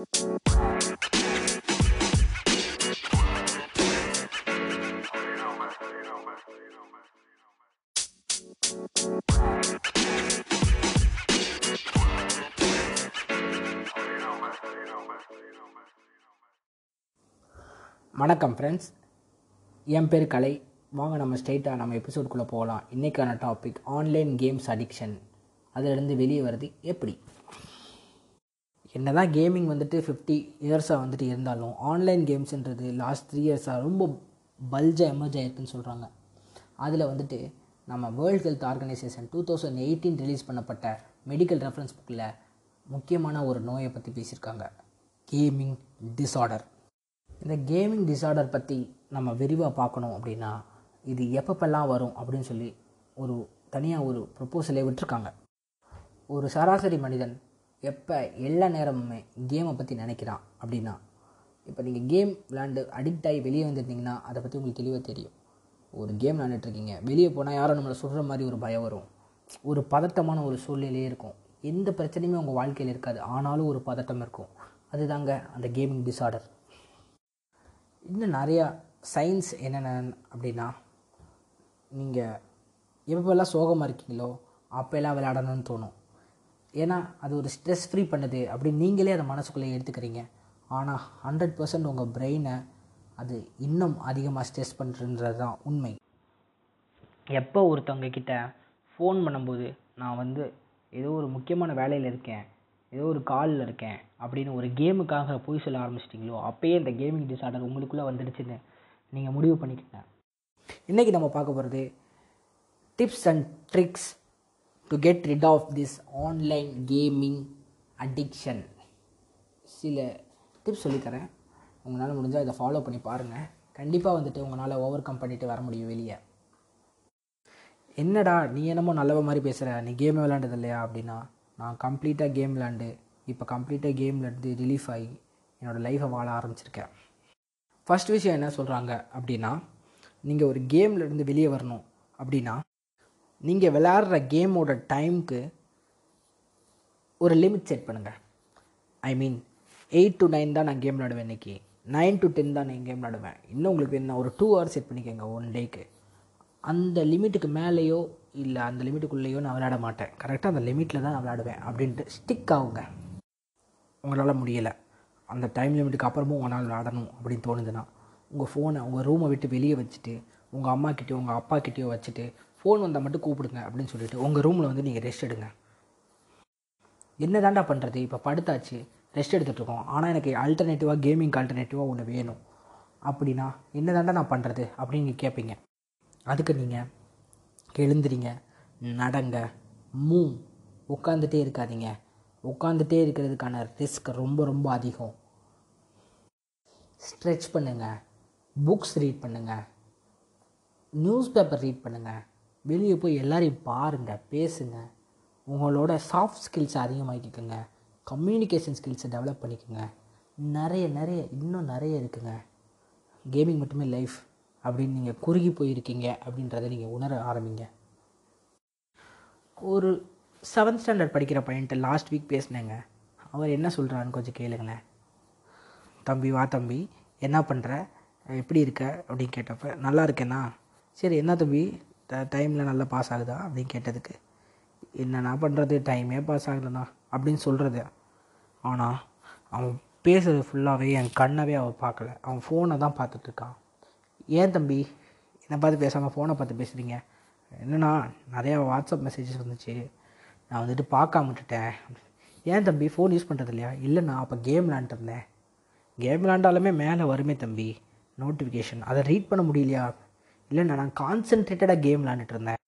வணக்கம் ஃப்ரெண்ட்ஸ் என் பேர் கலை. வாங்க நம்ம ஸ்ட்ரெயிட்டாக நம்ம எபிசோடுக்குள்ளே போகலாம். இன்றைக்கான டாபிக் ஆன்லைன் கேம்ஸ் அடிக்ஷன் அதிலிருந்து வெளியே வருது எப்படி? என்ன தான் கேமிங் வந்துட்டு ஃபிஃப்டி இயர்ஸாக வந்துட்டு இருந்தாலும் ஆன்லைன் கேம்ஸ்ன்றது லாஸ்ட் த்ரீ இயர்ஸாக ரொம்ப பல்ஜாக எமர்ஜ் ஆயிருக்குன்னு சொல்கிறாங்க அதில் வந்துட்டு நம்ம World Health Organization two thousand eighteen release பண்ணப்பட்ட மெடிக்கல் ரெஃபரன்ஸ் புக்கில் முக்கியமான ஒரு நோயை பற்றி பேசியிருக்காங்க. கேமிங் டிஸார்டர் இந்த கேமிங் டிஸார்டர் பற்றி நம்ம விரிவாக பார்க்கணும் அப்படின்னா இது எப்பப்பெல்லாம் வரும் அப்படின்னு சொல்லி ஒரு தனியாக ஒரு ப்ரொப்போசலே விட்டுருக்காங்க. ஒரு சராசரி மனிதன் எப்போ எல்லா நேரமுமே கேமை பற்றி நினைக்கிறான் அப்படின்னா இப்போ நீங்கள் கேம் விளாண்டு அடிக்ட் ஆகி வெளியே வந்துருந்தீங்கன்னா அதை பற்றி உங்களுக்கு தெளிவாக தெரியும். ஒரு கேம் விளாண்டுட்ருக்கீங்க வெளியே போனால் யாரும் நம்மளை சொல்கிற மாதிரி ஒரு பயம் வரும். ஒரு பதட்டமான ஒரு சூழ்நிலையே இருக்கும். எந்த பிரச்சனையுமே உங்கள் வாழ்க்கையில் இருக்காது. ஆனாலும் ஒரு பதட்டம் இருக்கும். அதுதாங்க அந்த கேமிங் டிஸார்டர் இன்னும் நிறையா சயின்ஸ் என்னென்ன அப்படின்னா நீங்கள் எப்போல்லாம் சோகமாக இருக்கீங்களோ அப்போல்லாம் விளையாடணும்னு தோணும். ஏன்னா அது ஒரு ஸ்ட்ரெஸ் ஃப்ரீ பண்ணுது அப்படின்னு நீங்களே அதை மனசுக்குள்ளே எடுத்துக்கிறீங்க. ஆனால் ஹண்ட்ரட் பர்சன்ட் உங்கள் பிரெயினை அது இன்னும் அதிகமாக ஸ்ட்ரெஸ் பண்ணுறது தான் உண்மை. எப்போ ஒருத்தவங்க கிட்ட ஃபோன் பண்ணும்போது நான் வந்து ஏதோ ஒரு முக்கியமான வேலையில் இருக்கேன் ஏதோ ஒரு காலில் இருக்கேன் அப்படின்னு ஒரு கேமுக்காக போய் சொல்ல ஆரம்பிச்சிட்டிங்களோ அப்போயே இந்த கேமிங் டிசார்டர் உங்களுக்குள்ளே வந்துடுச்சுன்னு நீங்கள் முடிவு பண்ணிக்கங்க இன்றைக்கி நம்ம பார்க்க போகிறது tips and tricks to get rid of this online gaming addiction சில டிப்ஸ் சொல்லித்தரேன். உங்களால் முடிஞ்சால் இதை ஃபாலோ பண்ணி பாருங்கள் கண்டிப்பாக வந்துட்டு உங்களால் ஓவர் கம் பண்ணிட்டு வர முடியும் வெளியே. என்னடா நீ என்னமோ நல்லவ மாதிரி பேசுகிற நீ கேம் விளாண்டது இல்லையா அப்படின்னா நான் கம்ப்ளீட்டாக கேம் விளாண்டு இப்போ கம்ப்ளீட்டாக கேம்லேருந்து ரிலீஃப் ஆகி என்னோடய லைஃப்பை வாழ ஆரம்பிச்சிருக்கேன். ஃபஸ்ட் விஷயம் என்ன சொல்கிறாங்க அப்படின்னா நீங்கள் ஒரு கேம்லேருந்து வெளியே வரணும் அப்படின்னா நீங்கள் விளையாடுற கேமோட டைமுக்கு ஒரு லிமிட் செட் பண்ணுங்கள் I mean eight to nine தான் நான் கேம் விளாடுவேன் இன்றைக்கி நைன் டு டென் தான் நான் கேம் விளாடுவேன் இன்னும் உங்களுக்கு என்ன ஒரு டூ ஹவர்ஸ் செட் பண்ணிக்கோங்க ஒன் டேக்கு அந்த லிமிட்டுக்கு மேலேயோ இல்லை அந்த லிமிட்டுக்குள்ளேயோ நான் விளையாட மாட்டேன். கரெக்டாக அந்த லிமிட்டில் தான் நான் விளையாடுவேன் அப்படின்ட்டு ஸ்டிக் ஆகுங்க. உங்களால் முடியலை. அந்த டைம் லிமிட்டுக்கு அப்புறமும் உங்களால் விளாடணும் அப்படின்னு தோணுதுன்னா உங்கள் ஃபோனை உங்கள் ரூமை விட்டு வெளியே வச்சுட்டு உங்கள் அம்மாக்கிட்டேயோ உங்கள் அப்பாக்கிட்டேயோ வச்சுட்டு ஃபோன் வந்தால் மட்டும் கூப்பிடுங்க அப்படின்னு சொல்லிட்டு உங்கள் ரூமில் வந்து நீங்கள் ரெஸ்ட் எடுங்க. என்ன தாண்டா பண்ணுறது இப்போ படுத்தாச்சு ரெஸ்ட் எடுத்துகிட்ருக்கோம் ஆனால் எனக்கு அல்டர்னேட்டிவாக கேமிங் ஆல்டர்னேட்டிவாக ஒன்று வேணும். அப்படின்னா என்ன தாண்டா நான் பண்ணுறது அப்படின்னு நீங்கள் கேட்பீங்க அதுக்கு நீங்கள் எழுந்துறீங்க நடங்க மூ உட்காந்துட்டே இருக்காதீங்க. உட்காந்துட்டே இருக்கிறதுக்கான ரிஸ்க் ரொம்ப ரொம்ப அதிகம். ஸ்ட்ரெச் பண்ணுங்கள் புக்ஸ் ரீட் பண்ணுங்கள் நியூஸ் பேப்பர் ரீட் பண்ணுங்கள் வெளியே போய் எல்லாரையும் பாருங்கள் பேசுங்க. உங்களோட சாஃப்ட் ஸ்கில்ஸை அதிகமாக்கிக்கோங்க. கம்யூனிகேஷன் ஸ்கில்ஸை டெவலப் பண்ணிக்கோங்க. நிறைய நிறைய இன்னும் நிறைய இருக்குங்க. கேமிங் மட்டுமே லைஃப் அப்படின்னு நீங்கள் குறுகி போயிருக்கீங்க அப்படின்றத நீங்கள் உணர ஆரம்பிங்க. ஒரு செவன்த் ஸ்டாண்டர்ட் படிக்கிற பையன்ட்டு லாஸ்ட் வீக் பேசினேங்க. அவர் என்ன சொல்கிறான்னு கொஞ்சம் கேளுங்களேன். தம்பி வா தம்பி என்ன பண்ணுற எப்படி இருக்க? அப்படின்னு கேட்டப்ப நல்லா இருக்கேண்ணா சரி என்ன தம்பி? ட டைமில் நல்லா பாஸ் ஆகுதா? அப்படின்னு கேட்டதுக்கு என்னண்ணா பண்ணுறது டைமே பாஸ் ஆகலண்ணா அப்படின்னு சொல்கிறது ஆனால் அவன் பேசுகிறது ஃபுல்லாகவே என் கண்ணவே அவன் பார்க்கல அவன் ஃபோனை தான் பார்த்துட்ருக்கான் ஏன் தம்பி என்னை பார்த்து பேசாமல் ஃபோனை பார்த்து பேசுகிறீங்க என்னண்ணா நிறையா வாட்ஸ்அப் மெசேஜஸ் வந்துச்சு. நான் வந்துட்டு பார்க்காம விட்டுட்டேன். ஏன் தம்பி ஃபோன் யூஸ் பண்ணுறது இல்லையா? இல்லைண்ணா அப்போ கேம் விளாண்டுருந்தேன் கேம் விளாண்டாலுமே மேலே வருமே தம்பி நோட்டிஃபிகேஷன் அதை ரீட் பண்ண முடியலையா? இல்லைண்ணா நான் கான்சென்ட்ரேட்டடாக கேம் விளாண்டுட்டு இருந்தேன்.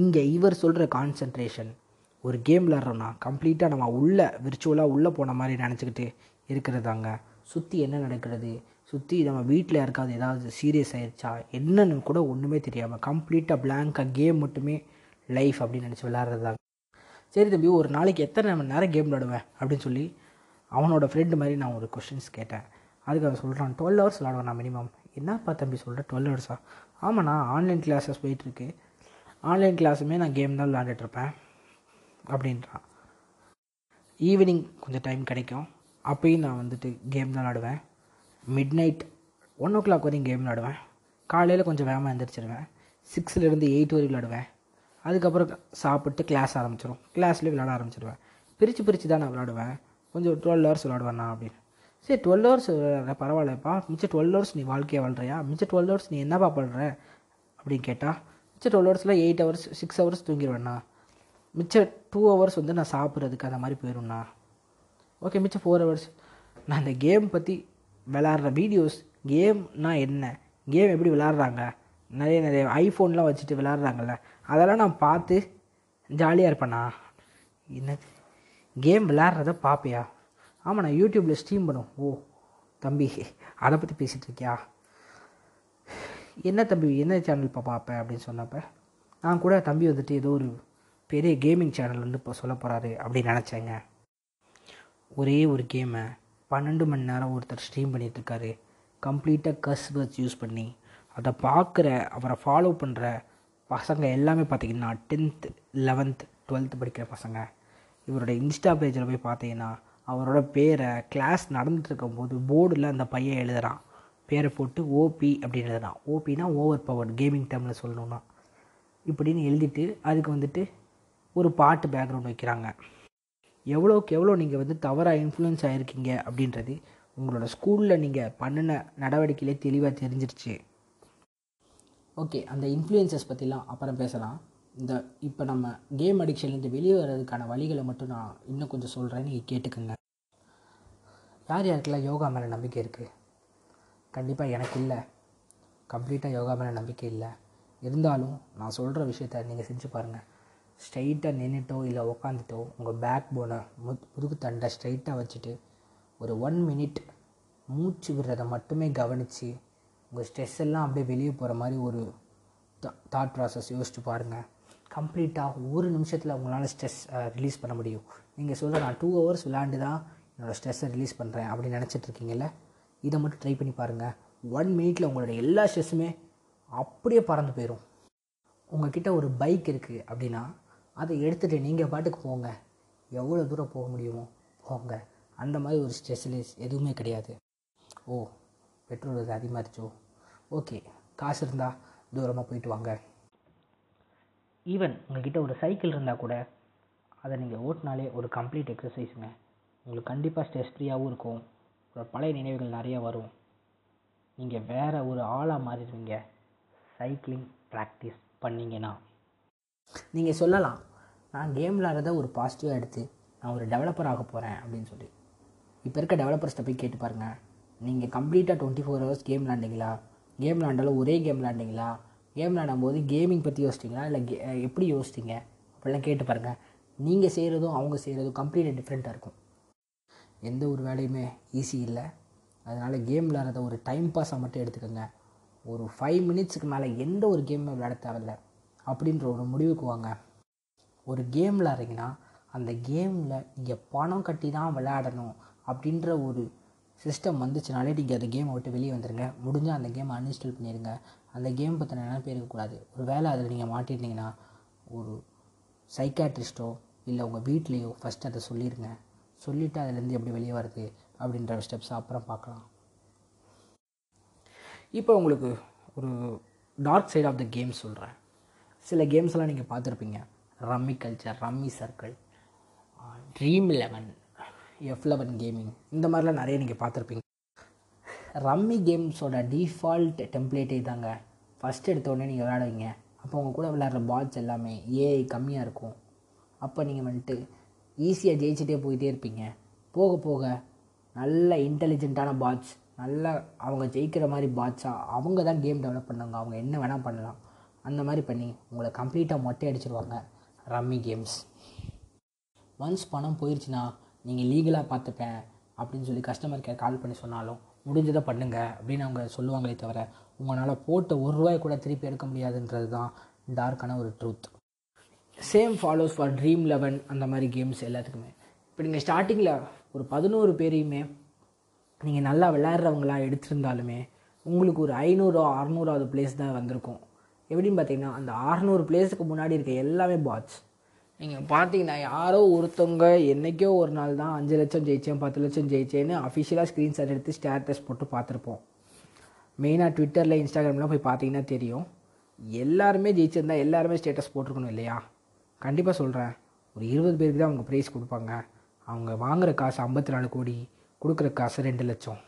இங்கே இவர் சொல்கிற கான்சென்ட்ரேஷன் ஒரு கேம் விளாட்றோன்னா கம்ப்ளீட்டாக நம்ம உள்ளே விர்ச்சுவலாக உள்ளே போன மாதிரி நினச்சிக்கிட்டு இருக்கிறதாங்க சுற்றி என்ன நடக்கிறது? சுற்றி நம்ம வீட்டில் யாருக்காவது ஏதாவது சீரியஸ் ஆயிடுச்சா என்னன்னு கூட ஒன்றுமே தெரியாமல் கம்ப்ளீட்டாக பிளாங்காக கேம் மட்டுமே லைஃப் அப்படின்னு நினச்சி விளாட்றதாங்க சரி தம்பி ஒரு நாளைக்கு எத்தனை மணி நேரம் கேம் விளாடுவேன் அப்படின்னு சொல்லி அவனோட ஃப்ரெண்டு மாதிரி நான் ஒரு கொஷின்ஸ் கேட்டேன். அதுக்கு அவன் சொல்கிறான் டுவெல் ஹவர்ஸ் விளாடுவேன் நான் மினிமம் என்னப்பா தம்பி சொல்கிறேன் டுவெல் ஹவர்ஸா ஆமாண்ணா ஆன்லைன் கிளாஸஸ் போயிட்டுருக்கு. ஆன்லைன் கிளாஸுமே நான் கேம் தான் விளாண்டுட்ருப்பேன் அப்படின்றான். ஈவினிங் கொஞ்சம் டைம் கிடைக்கும். அப்பயும் நான் வந்துட்டு கேம் தான் விளாடுவேன் midnight one o'clock வரையும் கேம் விளாடுவேன் காலையில் கொஞ்சம் வேகமாக எழுந்திரிச்சிடுவேன் சிக்ஸ்லேருந்து எயிட் வரையும் விளாடுவேன் அதுக்கப்புறம் சாப்பிட்டு கிளாஸ் ஆரம்பிச்சிடும் கிளாஸ்லேயே விளாட ஆரம்பிச்சிடுவேன் பிரித்து பிரித்து தான் நான் விளாடுவேன் கொஞ்சம் டுவெல் ஹவர்ஸ் விளாடுவேன் நான் அப்படின்னு. சரி டுவெல் ஹவர்ஸ் பரவாயில்லப்பா மிச்சம் டுவெல் ஹவர்ஸ் நீ வாழ்க்கையை வாழ்றியா? மிச்சம் டுவெல் ஹவர்ஸ் நீ என்னப்பா பண்ணுற அப்படின்னு கேட்டால் மிச்சம் டுவெல் ஹவர்ஸில் எயிட் ஹவர்ஸ் சிக்ஸ் ஹவர்ஸ் தூங்கிடுவேண்ணா மிச்சம் டூ ஹவர்ஸ் வந்து நான் சாப்பிட்றதுக்கு அந்த மாதிரி போயிடும்ண்ணா ஓகே மிச்சம் ஃபோர் ஹவர்ஸ் நான் இந்த கேம் பற்றி விளாட்ற வீடியோஸ் கேம்னா என்ன? கேம் எப்படி விளாட்றாங்க நிறைய நிறைய ஐஃபோன்லாம் வச்சுட்டு விளாட்றாங்கல்ல அதெல்லாம் நான் பார்த்து ஜாலியாக இருப்பேண்ணா. என்னது? கேம் விளாட்றத பார்ப்பியா? ஆமாம் நான் யூடியூப்பில் ஸ்ட்ரீம் பண்ணும் ஓ தம்பி அதை பற்றி பேசிகிட்டு இருக்கியா? என்ன தம்பி என்ன சேனல் இப்போ பார்ப்பேன் அப்படின்னு சொன்னப்போ நான் கூட தம்பி வந்துட்டு ஏதோ ஒரு பெரிய கேமிங் சேனல் வந்து இப்போ சொல்ல போகிறாரு அப்படின்னு நினச்சேங்க. ஒரே ஒரு கேமை பன்னெண்டு மணி நேரம் ஒருத்தர் ஸ்ட்ரீம் பண்ணிகிட்ருக்காரு கம்ப்ளீட்டாக கஸ் வேர்ட்ஸ் யூஸ் பண்ணி அதை பார்க்குற அவரை ஃபாலோ பண்ணுற பசங்க எல்லாமே பார்த்திங்கன்னா டென்த்து லெவன்த் டுவெல்த்து படிக்கிற பசங்க. இவரோட இன்ஸ்டா பேஜில் போய் பார்த்தீங்கன்னா அவரோட பேரை கிளாஸ் நடந்துட்டு போது போர்டில் அந்த பையன் எழுதுகிறான் பேரை போட்டு ஓபி அப்படின்னு எழுதுறான். ஓபினா ஓவர் பவர் கேமிங் டைமில் சொல்லணும்னா. இப்படின்னு எழுதிட்டு அதுக்கு வந்துட்டு ஒரு பாட்டு பேக்ரவுண்ட் வைக்கிறாங்க. எவ்வளோக்கு எவ்வளோ நீங்கள் வந்து தவறாக இன்ஃப்ளூயன்ஸ் ஆகிருக்கீங்க அப்படின்றது உங்களோட ஸ்கூலில் நீங்கள் பண்ணின நடவடிக்கையிலே தெளிவாக தெரிஞ்சிருச்சு. ஓகே அந்த இன்ஃப்ளூயன்சஸ் பற்றிலாம் அப்புறம் பேசலாம். இந்த இப்போ நம்ம கேம் அடிக்ஷன்லேருந்து வெளியே வர்றதுக்கான வழிகளை மட்டும் நான் இன்னும் கொஞ்சம் சொல்கிறேன் நீங்கள் கேட்டுக்கோங்க. யார் யாருக்கெல்லாம் யோகா மேலே நம்பிக்கை இருக்குது கண்டிப்பாக எனக்கு இல்லை. கம்ப்ளீட்டாக யோகா மேலே நம்பிக்கை இல்லை. இருந்தாலும் நான் சொல்கிற விஷயத்த நீங்கள் செஞ்சு பாருங்கள் ஸ்ட்ரைட்டாக நின்றுட்டோ இல்லை உக்காந்துட்டோ உங்கள் பேக் போனை முத் முதுகு தண்டை ஸ்ட்ரைட்டாக வச்சுட்டு ஒரு ஒன் மினிட் மூச்சு விடுறதை மட்டுமே கவனித்து உங்கள் ஸ்ட்ரெஸ் எல்லாம் அப்படியே வெளியே போகிற மாதிரி ஒரு தாட் ப்ராசஸ் யோசிச்சு பாருங்கள் கம்ப்ளீட்டாக ஒரு நிமிஷத்தில் உங்களால் ஸ்ட்ரெஸ் ரிலீஸ் பண்ண முடியும். நீங்கள் சொல்ல நான் டூ ஹவர்ஸ் விளாண்டு தான் என்னோடய ஸ்ட்ரெஸ்ஸை ரிலீஸ் பண்ணுறேன் அப்படின்னு நினச்சிட்டு இருக்கீங்கல்ல இதை மட்டும் ட்ரை பண்ணி பாருங்கள் ஒன் மினிட்டில் உங்களோட எல்லா ஸ்ட்ரெஸ்ஸுமே அப்படியே பறந்து போயிடும் உங்கள்கிட்ட ஒரு பைக் இருக்குது அப்படின்னா அதை எடுத்துகிட்டு நீங்கள் பாட்டுக்கு போங்க. எவ்வளோ தூரம் போக முடியுமோ போங்க. அந்த மாதிரி ஒரு ஸ்ட்ரெஸ்லெஸ் எதுவுமே கிடையாது. ஓ பெட்ரோல் இது அதிகமாகிருச்சோ ஓகே காசு இருந்தால் தூரமாக போயிட்டு வாங்க. ஈவன் உங்கள்கிட்ட ஒரு சைக்கிள் இருந்தால் கூட அதை நீங்கள் ஓட்டினாலே ஒரு கம்ப்ளீட் எக்ஸசைஸுங்க உங்களுக்கு கண்டிப்பாக ஸ்ட்ரெஸ் ஃப்ரீயாகவும் இருக்கும். பழைய நினைவுகள் நிறையா வரும். நீங்கள் வேறு ஒரு ஆளாக மாறிடுவீங்க. சைக்கிளிங் ப்ராக்டிஸ் பண்ணிங்கன்னா. நீங்கள் சொல்லலாம் நான் கேம் விளாட்றத ஒரு பாசிட்டிவாக எடுத்து நான் ஒரு டெவலப்பர் ஆக போகிறேன் அப்படின்னு சொல்லி. இப்போ இருக்க டெவலப்பர்ஸ்ட்டை போய் கேட்டு பாருங்கள் நீங்கள் கம்ப்ளீட்டாக டுவெண்ட்டி ஃபோர் ஹவர்ஸ் கேம் விளாண்டிங்களா கேம் விளாண்டாலும் ஒரே கேம் விளாண்டிங்களா கேம் விளையாடும்போது கேமிங் பற்றி யோசிச்சிங்களா? இல்லை கே எப்படி யோசிச்சிங்க? அப்படிலாம் கேட்டு பாருங்கள் நீங்கள் செய்கிறதும் அவங்க செய்கிறதும் கம்ப்ளீட்டாக டிஃப்ரெண்ட்டாக இருக்கும். எந்த ஒரு வேலையுமே ஈஸி இல்லை. அதனால் கேம் விளாட்றத ஒரு டைம் பாஸாக மட்டும் எடுத்துக்கோங்க. ஒரு ஃபைவ் மினிட்ஸுக்கு மேலே எந்த ஒரு கேமுமே விளையாட தேவையில்ல. அப்படின்ற ஒரு முடிவுக்கு வாங்க. ஒரு கேம் விளாட்றீங்கன்னா அந்த கேமில் நீங்கள் பணம் கட்டி தான் விளையாடணும் அப்படின்ற ஒரு சிஸ்டம் வந்துச்சுனாலே நீங்கள் அந்த கேமை விட்டு வெளியே வந்துடுங்க முடிஞ்சால் அந்த கேமை அன்இன்ஸ்டால் பண்ணிடுங்க அந்த கேம் பற்றின நினைப்பே இருக்கக்கூடாது. ஒரு வேளை அதில் நீங்கள் மாட்டிருந்தீங்கன்னா ஒரு சைக்காட்ரிஸ்ட்டோ இல்லை உங்கள் வீட்லேயோ ஃபஸ்ட்டு அதை சொல்லிடுங்க சொல்லிவிட்டு அதுலேருந்து எப்படி வெளியே வருது அப்படின்ற ஸ்டெப்ஸ் அப்புறம் பார்க்கலாம். இப்போ உங்களுக்கு ஒரு dark side of the game சொல்கிறேன் சில கேம்ஸ்லாம் நீங்கள் பார்த்துருப்பீங்க. Rummy Culture Rummy Circle Dream Eleven F eleven gaming இந்த மாதிரிலாம் நிறைய நீங்கள் பார்த்துருப்பீங்க. ரம்மி கேம்ஸோட டிஃபால்ட் டெம்ப்ளேட்டே தாங்க ஃபஸ்ட் எடுத்தோடனே நீங்கள் விளையாடுவீங்க. அப்போ உங்கள் கூட விளையாடுற பால்ஸ் எல்லாமே ஏஐ கம்மியாக இருக்கும். அப்போ நீங்கள் வந்துட்டு ஈஸியாக ஜெயிச்சுட்டே போயிட்டே இருப்பீங்க. போக போக நல்ல இன்டெலிஜென்ட்டான பாட்ஸ் நல்லா அவங்க ஜெயிக்கிற மாதிரி பாட்ஸாக அவங்க தான் கேம் டெவலப் பண்ணாங்க அவங்க என்ன வேணால் பண்ணலாம். அந்த மாதிரி பண்ணி உங்களை கம்ப்ளீட்டாக மொட்டை அடிச்சிருவாங்க. ரம்மி கேம்ஸ் ஒன்ஸ் பணம் போயிடுச்சுன்னா நீங்கள் லீகலாக பார்த்துப்பேன் அப்படின்னு சொல்லி கஸ்டமர் கேர் கால் பண்ணி சொன்னாலும் முடிஞ்சதை பண்ணுங்கள் அப்படின்னு அவங்க சொல்லுவாங்களே தவிர உங்களால் போட்ட ஒரு ரூபாய் கூட திருப்பி எடுக்க முடியாதுன்றது தான் டார்க்கான ஒரு truth same follows for Dream Eleven அந்த மாதிரி கேம்ஸ் எல்லாத்துக்குமே. இப்போ நீங்கள் ஸ்டார்டிங்கில் ஒரு பதினோரு பேரையுமே நீங்கள் நல்லா விளையாடுறவங்களாக எடுத்திருந்தாலுமே உங்களுக்கு ஒரு ஐநூறோ அறநூறாவது பிளேஸ் தான் வந்திருக்கும். எப்படின்னு பார்த்தீங்கன்னா அந்த அறநூறு பிளேஸுக்கு முன்னாடி இருக்க எல்லாமே பாட்ஸ் நீங்கள் பார்த்தீங்கன்னா யாரோ ஒருத்தவங்க என்றைக்கோ ஒரு நாள் தான் அஞ்சு லட்சம் ஜெயிச்சேன் பத்து லட்சம் ஜெயிச்சேன்னு அஃபிஷியலாக ஸ்க்ரீன்ஷாட் எடுத்து ஸ்டேட்டஸ் போட்டு பார்த்துருப்போம். மெயினாக ட்விட்டரில் இன்ஸ்டாகிராம்லாம் போய் பார்த்தீங்கன்னா தெரியும். எல்லாருமே ஜெயிச்சிருந்தா எல்லாருமே ஸ்டேட்டஸ் போட்டிருக்கணும் இல்லையா? கண்டிப்பாக சொல்கிறேன் ஒரு இருபது பேருக்கு தான் அவங்க ப்ரைஸ் கொடுப்பாங்க. அவங்க வாங்குகிற காசு ஐம்பத்தி நாலு கோடி கொடுக்குற காசு ரெண்டு லட்சம்.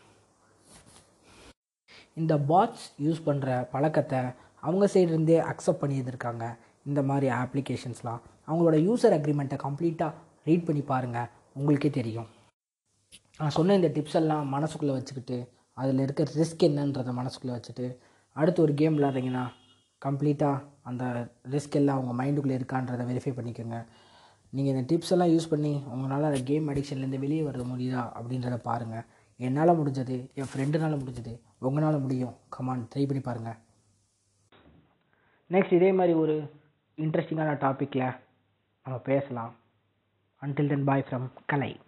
இந்த பாட்ஸ் யூஸ் பண்ணுற பழக்கத்தை அவங்க சைடுலேருந்தே அக்செப்ட் பண்ணியிருந்திருக்காங்க இந்த மாதிரி ஆப்ளிகேஷன்ஸ்லாம் அவங்களோட யூசர் அக்ரிமெண்ட்டை கம்ப்ளீட்டாக ரீட் பண்ணி பாருங்கள் உங்களுக்கே தெரியும். நான் சொன்ன இந்த டிப்ஸ் எல்லாம் மனசுக்குள்ளே வச்சுக்கிட்டு அதில் இருக்க ரிஸ்க் என்னன்றதை மனசுக்குள்ளே வச்சுட்டு அடுத்து ஒரு கேம் விளாட்றீங்கன்னா கம்ப்ளீட்டாக அந்த ரிஸ்க் எல்லாம் உங்கள் மைண்டுக்குள்ளே இருக்கான்றதை வெரிஃபை பண்ணிக்கோங்க. நீங்கள் இந்த டிப்ஸ் எல்லாம் யூஸ் பண்ணி உங்களால் அந்த கேம் அடிக்ஷன்லேருந்து வெளியே வர முடியுதா அப்படின்றத பாருங்கள் என்னால் முடிஞ்சது என் ஃப்ரெண்டுனால் முடிஞ்சது உங்களால் முடியும். கமான் ட்ரை பண்ணி பாருங்கள் நெக்ஸ்ட் இதே மாதிரி ஒரு இன்ட்ரெஸ்டிங்கான டாப்பிக்கில் நம்ம பேசலாம். Until then bye from Kalai.